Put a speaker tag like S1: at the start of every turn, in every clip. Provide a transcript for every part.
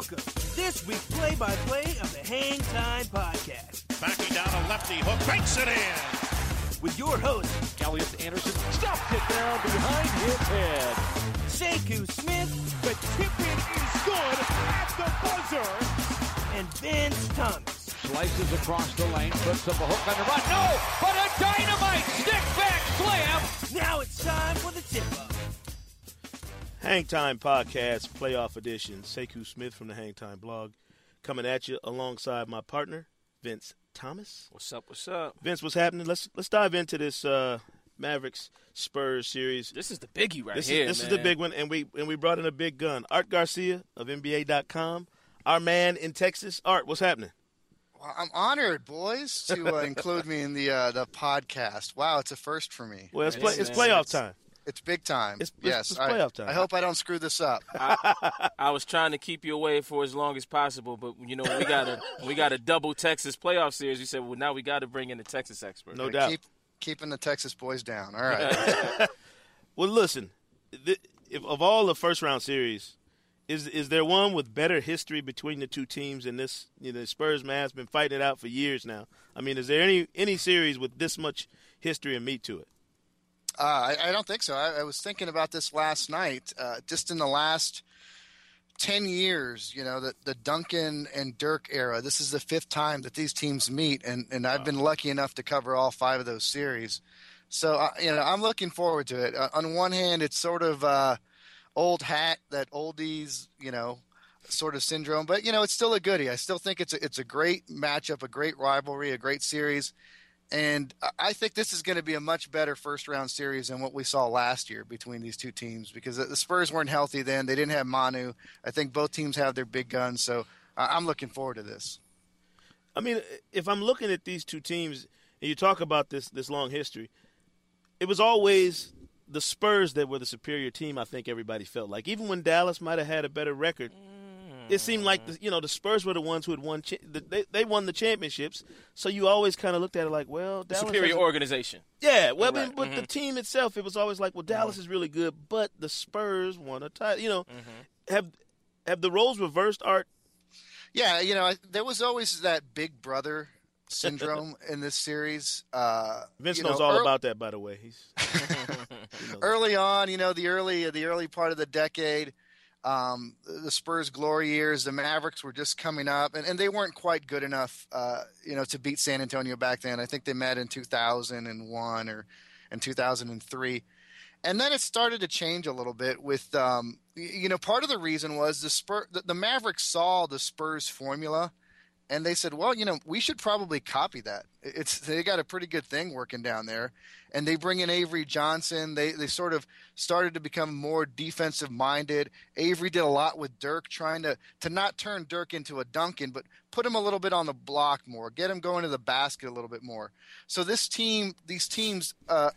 S1: Welcome to this week's play by play of the Hang Time Podcast
S2: Backing down a lefty hook, banks it in.
S1: with your host,
S3: Elliot Anderson stuffed it down behind his head.
S1: Sekou Smith
S2: The tip in is good at the buzzer.
S1: and Vince Thomas.
S3: Slices across the lane, puts up a hook on the run. No, but a dynamite stick back slam.
S1: Now it's time for the tip up.
S4: Hang Time Podcast, playoff edition. Sekou Smith from the Hang Time blog coming at you alongside my partner, Vince Thomas.
S5: What's up? What's up?
S4: Vince, what's happening? Let's let's dive into this uh, Mavericks Spurs series.
S5: This is the biggie right
S4: This
S5: here.
S4: is this
S5: man.
S4: is the big one, and we and we brought in a big gun. Art Garcia of NBA.com, our man in Texas. Art, what's happening?
S6: Well, I'm honored, boys, to uh, include me in the uh, the podcast. Wow, it's a first for me.
S4: Well, it's play, it's playoff time.
S6: It's big time.
S4: It's- it's-
S6: yes,
S4: it's
S6: I-
S4: playoff time.
S6: I, hope I don't screw this up.
S5: I was trying to keep you away for as long as possible, but you know we got a we got a double Texas playoff series. You said, well, now we got to bring in the Texas expert.
S4: No doubt.
S6: Keep keeping the Texas boys down. All right.
S4: Well, listen, th- if, of all the first round series, is is there one with better history between the two teams And this? You know, Spurs man has been fighting it out for years now. I mean, is there any any series with this much history and meat to it?
S6: Uh, I, I don't think so. I, I was thinking about this last night. Uh, just in the last ten years, you know, the the Duncan and Dirk era. This is the fifth time that these teams meet, and and I've been lucky enough to cover all five of those series. So uh, you know, I'm looking forward to it. Uh, on one hand, it's sort of uh, old hat, that oldies, you know, sort of syndrome, but you know, it's still a goodie. I still think it's a, it's a great matchup, a great rivalry, a great series. And I- I think this is going to be a much better first round series than what we saw last year between these two teams because the Spurs weren't healthy then. They didn't have Manu. I think both teams have their big guns. So I- I'm looking forward to this.
S4: I mean, if I'm looking at these two teams and you talk about this this long history, it was always the Spurs that were the superior team. I think everybody felt like, even when Dallas might have had a better record, mm. It seemed like the, you know the Spurs were the ones who had won. Cha- the- they they won the championships, so you always kind of looked at it like, well, Dallas
S5: superior
S4: has
S5: organization.
S4: Yeah, well, I mean,
S5: Right,
S4: but the mm-hmm. team itself, it was always like, well, Dallas mm-hmm. is really good, but the Spurs won a title. You know, mm-hmm. have have the roles reversed? Art
S6: Yeah, you know, I, there was always that big brother syndrome in this series. Uh,
S4: Vince
S6: you
S4: knows
S6: know,
S4: all
S6: ear-
S4: about that, by the way. He's
S6: early on, you know, the early the early part of the decade, um, the Spurs' glory years, the Mavericks were just coming up, and, and they weren't quite good enough, uh, you know, to beat San Antonio back then. I think they met in 2001 or in 2003. And then it started to change a little bit with, um, you know, part of the reason was the Spur, the, the Mavericks saw the Spurs formula, and they said, well, you know, we should probably copy that. It's they got a pretty good thing working down there, and they bring in Avery Johnson. They they sort of started to become more defensive minded. Avery did a lot with Dirk, trying to to not turn Dirk into a Duncan, but put him a little bit on the block more, get him going to the basket a little bit more. So this team, these teams, uh,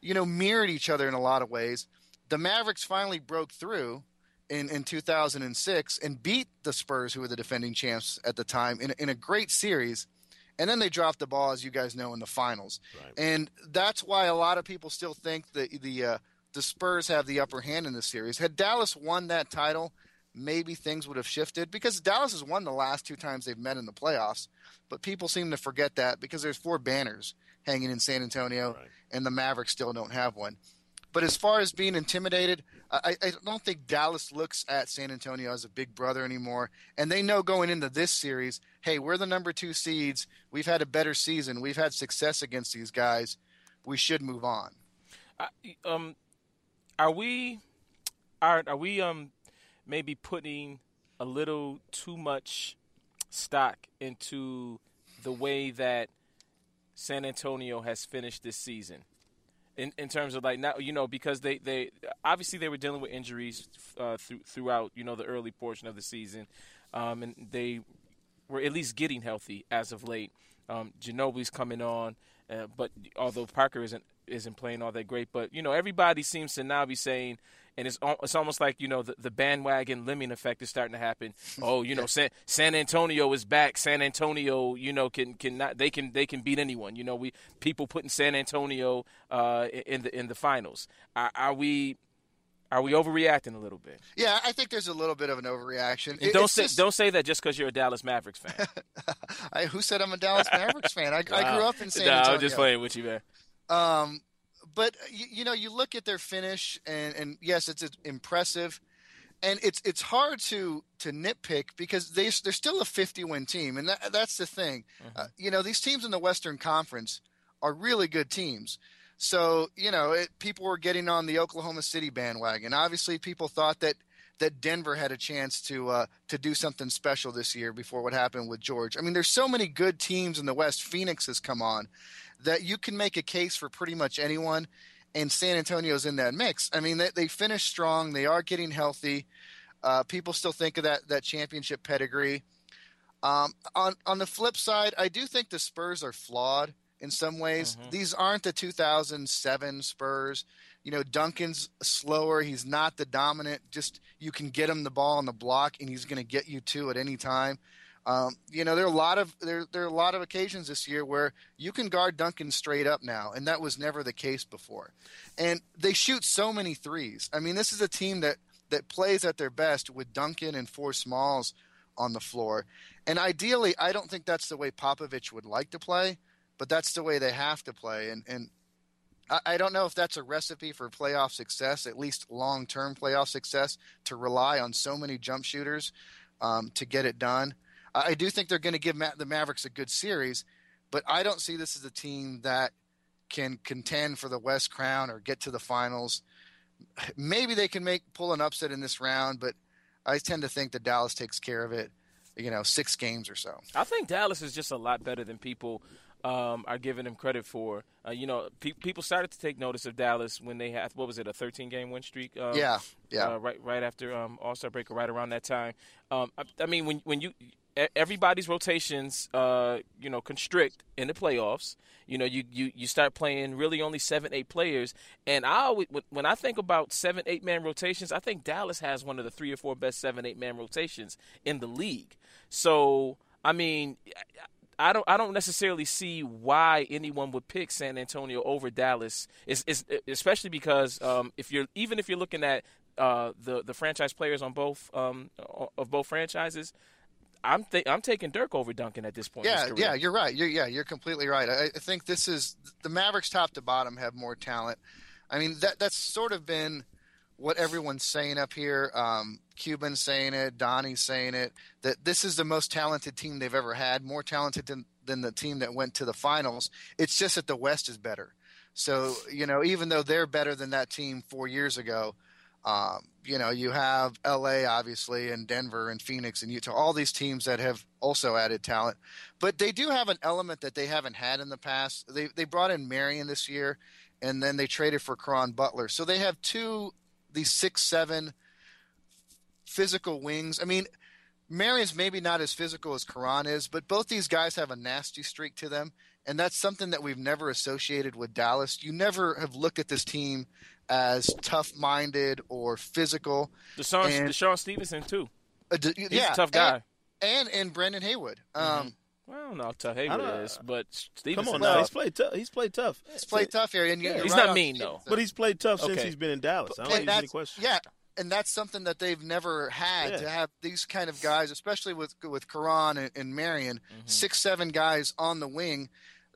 S6: you know, mirrored each other in a lot of ways. The Mavericks finally broke through in, in 2006 and beat the Spurs, who were the defending champs at the time, in, in a great series. And then they dropped the ball, as you guys know, in the finals. And that's why a lot of people still think that the uh, the Spurs have the upper hand in this series. Had Dallas won that title, maybe things would have shifted because Dallas has won the last two times they've met in the playoffs. But people seem to forget that because there's four banners hanging in San Antonio, and the Mavericks still don't have one. But as far as being intimidated, I, I don't think Dallas looks at San Antonio as a big brother anymore. And they know going into this series, hey, we're the number two seeds. We've had a better season. We've had success against these guys. We should move on.
S5: Um, are we are are we um maybe putting a little too much stock into the way that San Antonio has finished this season? In in terms of like now you know because they they obviously they were dealing with injuries uh, th- throughout you know the early portion of the season, um, and they were at least getting healthy as of late. Um, Ginobili's coming on, uh, but although Parker isn't isn't playing all that great, but you know everybody seems to now be saying, and it's it's almost like you know the, the bandwagon lemming effect is starting to happen. Oh, you know San, San Antonio is back. San Antonio, you know, can can not they can they can beat anyone. You know, we people putting San Antonio uh, in the in the finals. Are, are we are we overreacting a little bit?
S6: Yeah, I think there's a little bit of an overreaction.
S5: Don't say just... don't say that just because you're a Dallas Mavericks fan.
S6: I, who said I'm a Dallas Mavericks fan? I, wow. I, grew up in San Antonio.
S5: No, I'm just playing with you, man.
S6: Um, but you, you, know, you look at their finish, and, and yes, it's, it's impressive, and it's it's hard to to nitpick because they they're still a 50 win team, and that, that's the thing. Mm-hmm. Uh, you know, these teams in the Western Conference are really good teams. So you know, it, people were getting on the Oklahoma City bandwagon. Obviously, people thought that that Denver had a chance to uh, to do something special this year before what happened with George. I mean, there's so many good teams in the West. Phoenix has come on that you can make a case for pretty much anyone, and San Antonio's in that mix. I mean, they, they finished strong. They are getting healthy. Uh, people still think of that that championship pedigree. Um, on on the flip side, I do think the Spurs are flawed in some ways. Mm-hmm. These aren't the 2007 Spurs. You know, Duncan's slower. He's not the dominant. Just you can get him the ball on the block, and he's going to get you two at any time. Um, you know, there are a lot of there there are a lot of occasions this year where you can guard Duncan straight up now, and that was never the case before. And they shoot so many threes. I mean, this is a team that that plays at their best with Duncan and four smalls on the floor. And ideally, I don't think that's the way Popovich would like to play, but that's the way they have to play. And and I, don't know if that's a recipe for playoff success, at least long term playoff success, to rely on so many jump shooters um, to get it done. I do think they're going to give Ma- the Mavericks a good series, but I don't see this as a team that can contend for the West Crown or get to the finals. Maybe they can make pull an upset in this round, but I tend to think that Dallas takes care of it. You know, six games or so.
S5: I think Dallas is just a lot better than people um, are giving them credit for. Uh, you know, pe- people started to take notice of Dallas when they had what was it, a 13 game win streak?
S6: Um, yeah, yeah.
S5: Uh, right, right after um, All Star break, or right around that time. Um, I, I, mean, when when you everybody's rotations, uh, you know, constrict in the playoffs. You know, you, you, you start playing really only seven, eight players. And I always, when I think about seven, eight man rotations, I think Dallas has one of the three or four best seven, eight man rotations in the league. So, I mean, I don't I don't necessarily see why anyone would pick San Antonio over Dallas. It's, it's especially because um, if you're even if you're looking at uh, the the franchise players on both um, of both franchises, I'm th- I'm taking Dirk over Duncan at this point.
S6: Yeah, yeah, you're right. You're, yeah, you're completely right. I, I, think this is the Mavericks, top to bottom, have more talent. I mean, that that's sort of been what everyone's saying up here. Um, Cuban saying it, Donnie's saying it. That this is the most talented team they've ever had, more talented than than the team that went to the finals. It's just that the West is better. So you know, even though they're better than that team four years ago, um, you know, you have LA, obviously, and Denver and Phoenix and Utah, all these teams that have also added talent. But they do have an element that they haven't had in the past. They, they brought in Marion this year, and then they traded for Caron Butler. So they have two, these six, seven physical wings. I mean, Marion's maybe not as physical as Caron is, but both these guys have a nasty streak to them. And that's something that we've never associated with Dallas. You never have looked at this team as tough-minded or physical.
S5: DeShawn, and, DeShawn Stevenson too.
S6: Uh, d-
S5: He's
S6: yeah,
S5: a tough guy.
S6: And and, and Brendan Haywood. Um, mm-hmm.
S5: Well, I don't know how tough Haywood is, but Stevenson.
S4: Come on now, he's played tough. He's played tough.
S6: He's played tough here, and
S5: yeah,
S6: he's
S5: right not mean though.
S4: But he's played tough since he's been in Dallas. I don't think any question.
S6: Yeah, and that's something that they've never had yeah. to have these kind of guys, especially with with Caron and, and Marion, mm-hmm. six seven guys on the wing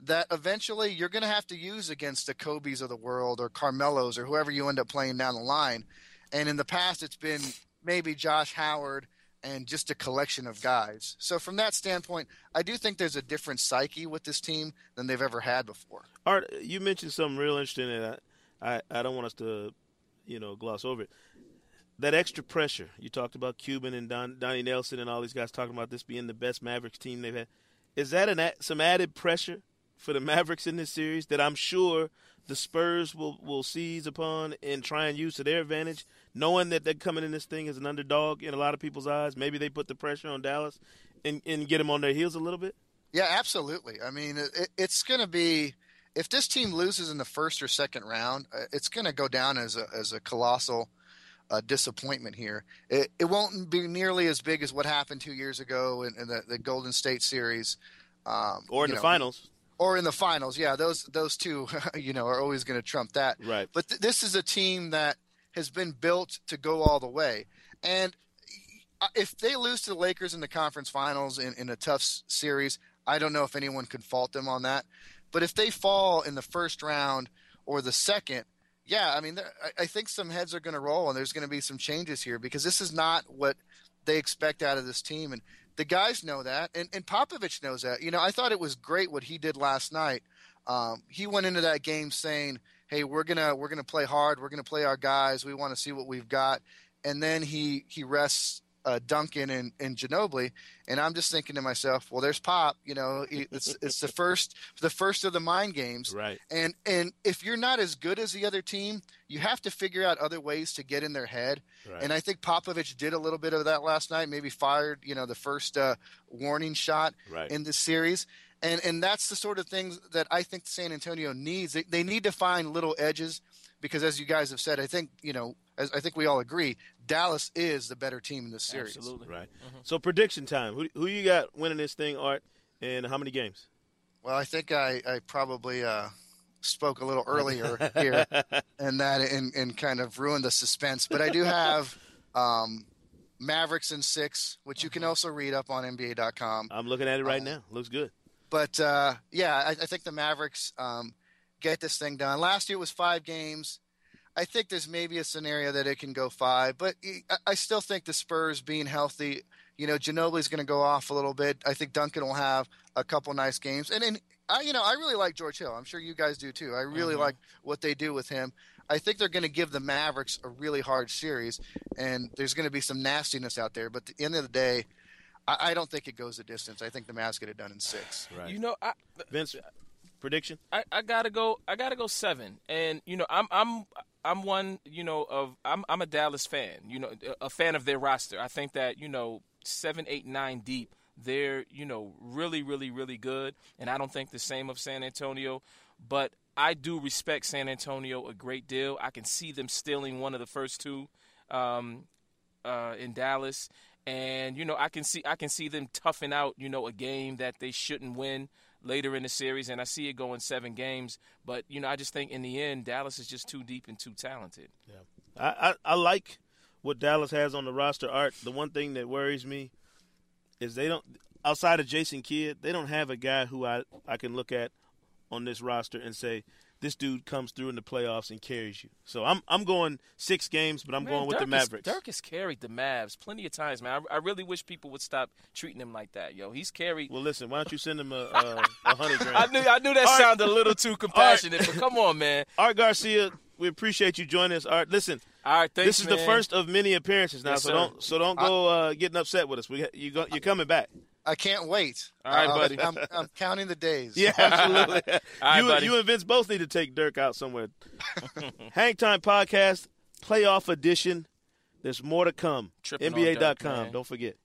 S6: that eventually you're going to have to use against the Kobe's of the world or Carmelos or whoever you end up playing down the line. And in the past, it's been maybe Josh Howard and just a collection of guys. So from that standpoint, I do think there's a different psyche with this team than they've ever had before.
S4: Art, you mentioned something real interesting, and I, I, I don't want us to, you know, gloss over it. That extra pressure. You talked about Cuban and Don, Donnie Nelson and all these guys talking about this being the best Mavericks team they've had. Is that an some added pressure for the Mavericks in this series that I'm sure the Spurs will, will seize upon and try and use to their advantage, knowing that they're coming in this thing as an underdog in a lot of people's eyes. Maybe they put the pressure on Dallas and, and get them on their heels a little bit.
S6: Yeah, absolutely. I mean, it, it's going to be if this team loses in the first or second round, uh, it's going to go down as a as a colossal uh, disappointment here. It, it won't be nearly as big as what happened two years ago in, in the, the Golden State series, um,
S4: or in the
S6: know,
S4: finals
S6: or in the finals. Yeah, those those two, you know, are always going to trump that.
S4: Right.
S6: But th- this is a team that has been built to go all the way, and uh, if they lose to the Lakers in the conference finals in, in a tough series, I don't know if anyone could fault them on that. But if they fall in the first round or the second, yeah, I mean, I think some heads are going to roll, and there's going to be some changes here because this is not what they expect out of this team. And the guys know that, and, and Popovich knows that. You know, I thought it was great what he did last night. Um, he went into that game saying, "Hey, we're gonna we're gonna play hard. We're gonna play our guys. We want to see what we've got." And then he he rests uh, Duncan and, and Ginobili, and I'm just thinking to myself, well, there's Pop. You know, it's it's the first the first of the mind games,
S4: right?
S6: And and if you're not as good as the other team, you have to figure out other ways to get in their head. Right. And I think Popovich did a little bit of that last night. Maybe fired, you know, the first uh, warning shot
S4: right.
S6: in this series. And and that's the sort of things that I think San Antonio needs. They, they need to find little edges because, as you guys have said, I think you know as I think we all agree, Dallas is the better team in this series.
S5: Absolutely.
S4: Right. Mm-hmm. So prediction time. Who who you got winning this thing, Art, and how many games?
S6: Well, I think I, I probably uh, spoke a little earlier here and that and, and kind of ruined the suspense. But I do have um, Mavericks in six, which you can mm-hmm. also read up on NBA.com.
S4: I'm looking at it right uh, now. Looks good.
S6: But uh, yeah, I, I, think the Mavericks um, get this thing done. Last year it was five games. I think there's maybe a scenario that it can go five, but I still think the Spurs being healthy, you know, Ginobili's going to go off a little bit. I think Duncan will have a couple nice games, and then I, you know, I really like George Hill. I'm sure you guys do too. I really mm-hmm. like what they do with him. I think they're going to give the Mavericks a really hard series, and there's going to be some nastiness out there. But at the end of the day, I, I don't think it goes the distance. I think the Mavs get it done in six.
S4: Right.
S5: You know, I,
S4: Vince, prediction?
S5: I, I gotta go. I gotta go seven. And you know, I'm I'm I'm one, you know, of I'm I'm a Dallas fan, you know, a fan of their roster. I think that you know seven, eight, nine deep, they're you know really, really, really good, and I don't think the same of San Antonio, but I do respect San Antonio a great deal. I can see them stealing one of the first two um, uh, in Dallas, and you know I can see I can see them toughing out you know a game that they shouldn't win later in the series, and I see it going seven games. But you know, I just think in the end, Dallas is just too deep and too talented.
S4: Yeah, I, I, I like what Dallas has on the roster. Art. The one thing that worries me is they don't outside of Jason Kidd, they don't have a guy who I I can look at on this roster and say this dude comes through in the playoffs and carries you. So I'm I'm going six games, but I'm
S5: man,
S4: going with
S5: Dirk
S4: the Mavericks.
S5: Is, Dirk has carried the Mavs plenty of times, man. I, I, really wish people would stop treating him like that, yo. He's carried.
S4: Well, listen, why don't you send him a, a, a hundred grand?
S5: I knew I knew that Art, sounded a little too compassionate, Art, but come on, man.
S4: Art Garcia, we appreciate you joining us. Art, listen.
S5: All right, thanks,
S4: This is
S5: man.
S4: the first of many appearances now,
S5: yes,
S4: so
S5: sir.
S4: don't so don't go uh, getting upset with us. We you go, you're coming back.
S6: I can't wait.
S5: All right,
S6: uh,
S5: buddy.
S6: I'm, I'm, counting the days.
S4: Yeah, absolutely.
S5: All right,
S4: you,
S5: buddy.
S4: you and Vince both need to take Dirk out somewhere. Hang Time Podcast, playoff edition. There's more to come.
S5: Tripping on
S4: NBA.com. Don't forget.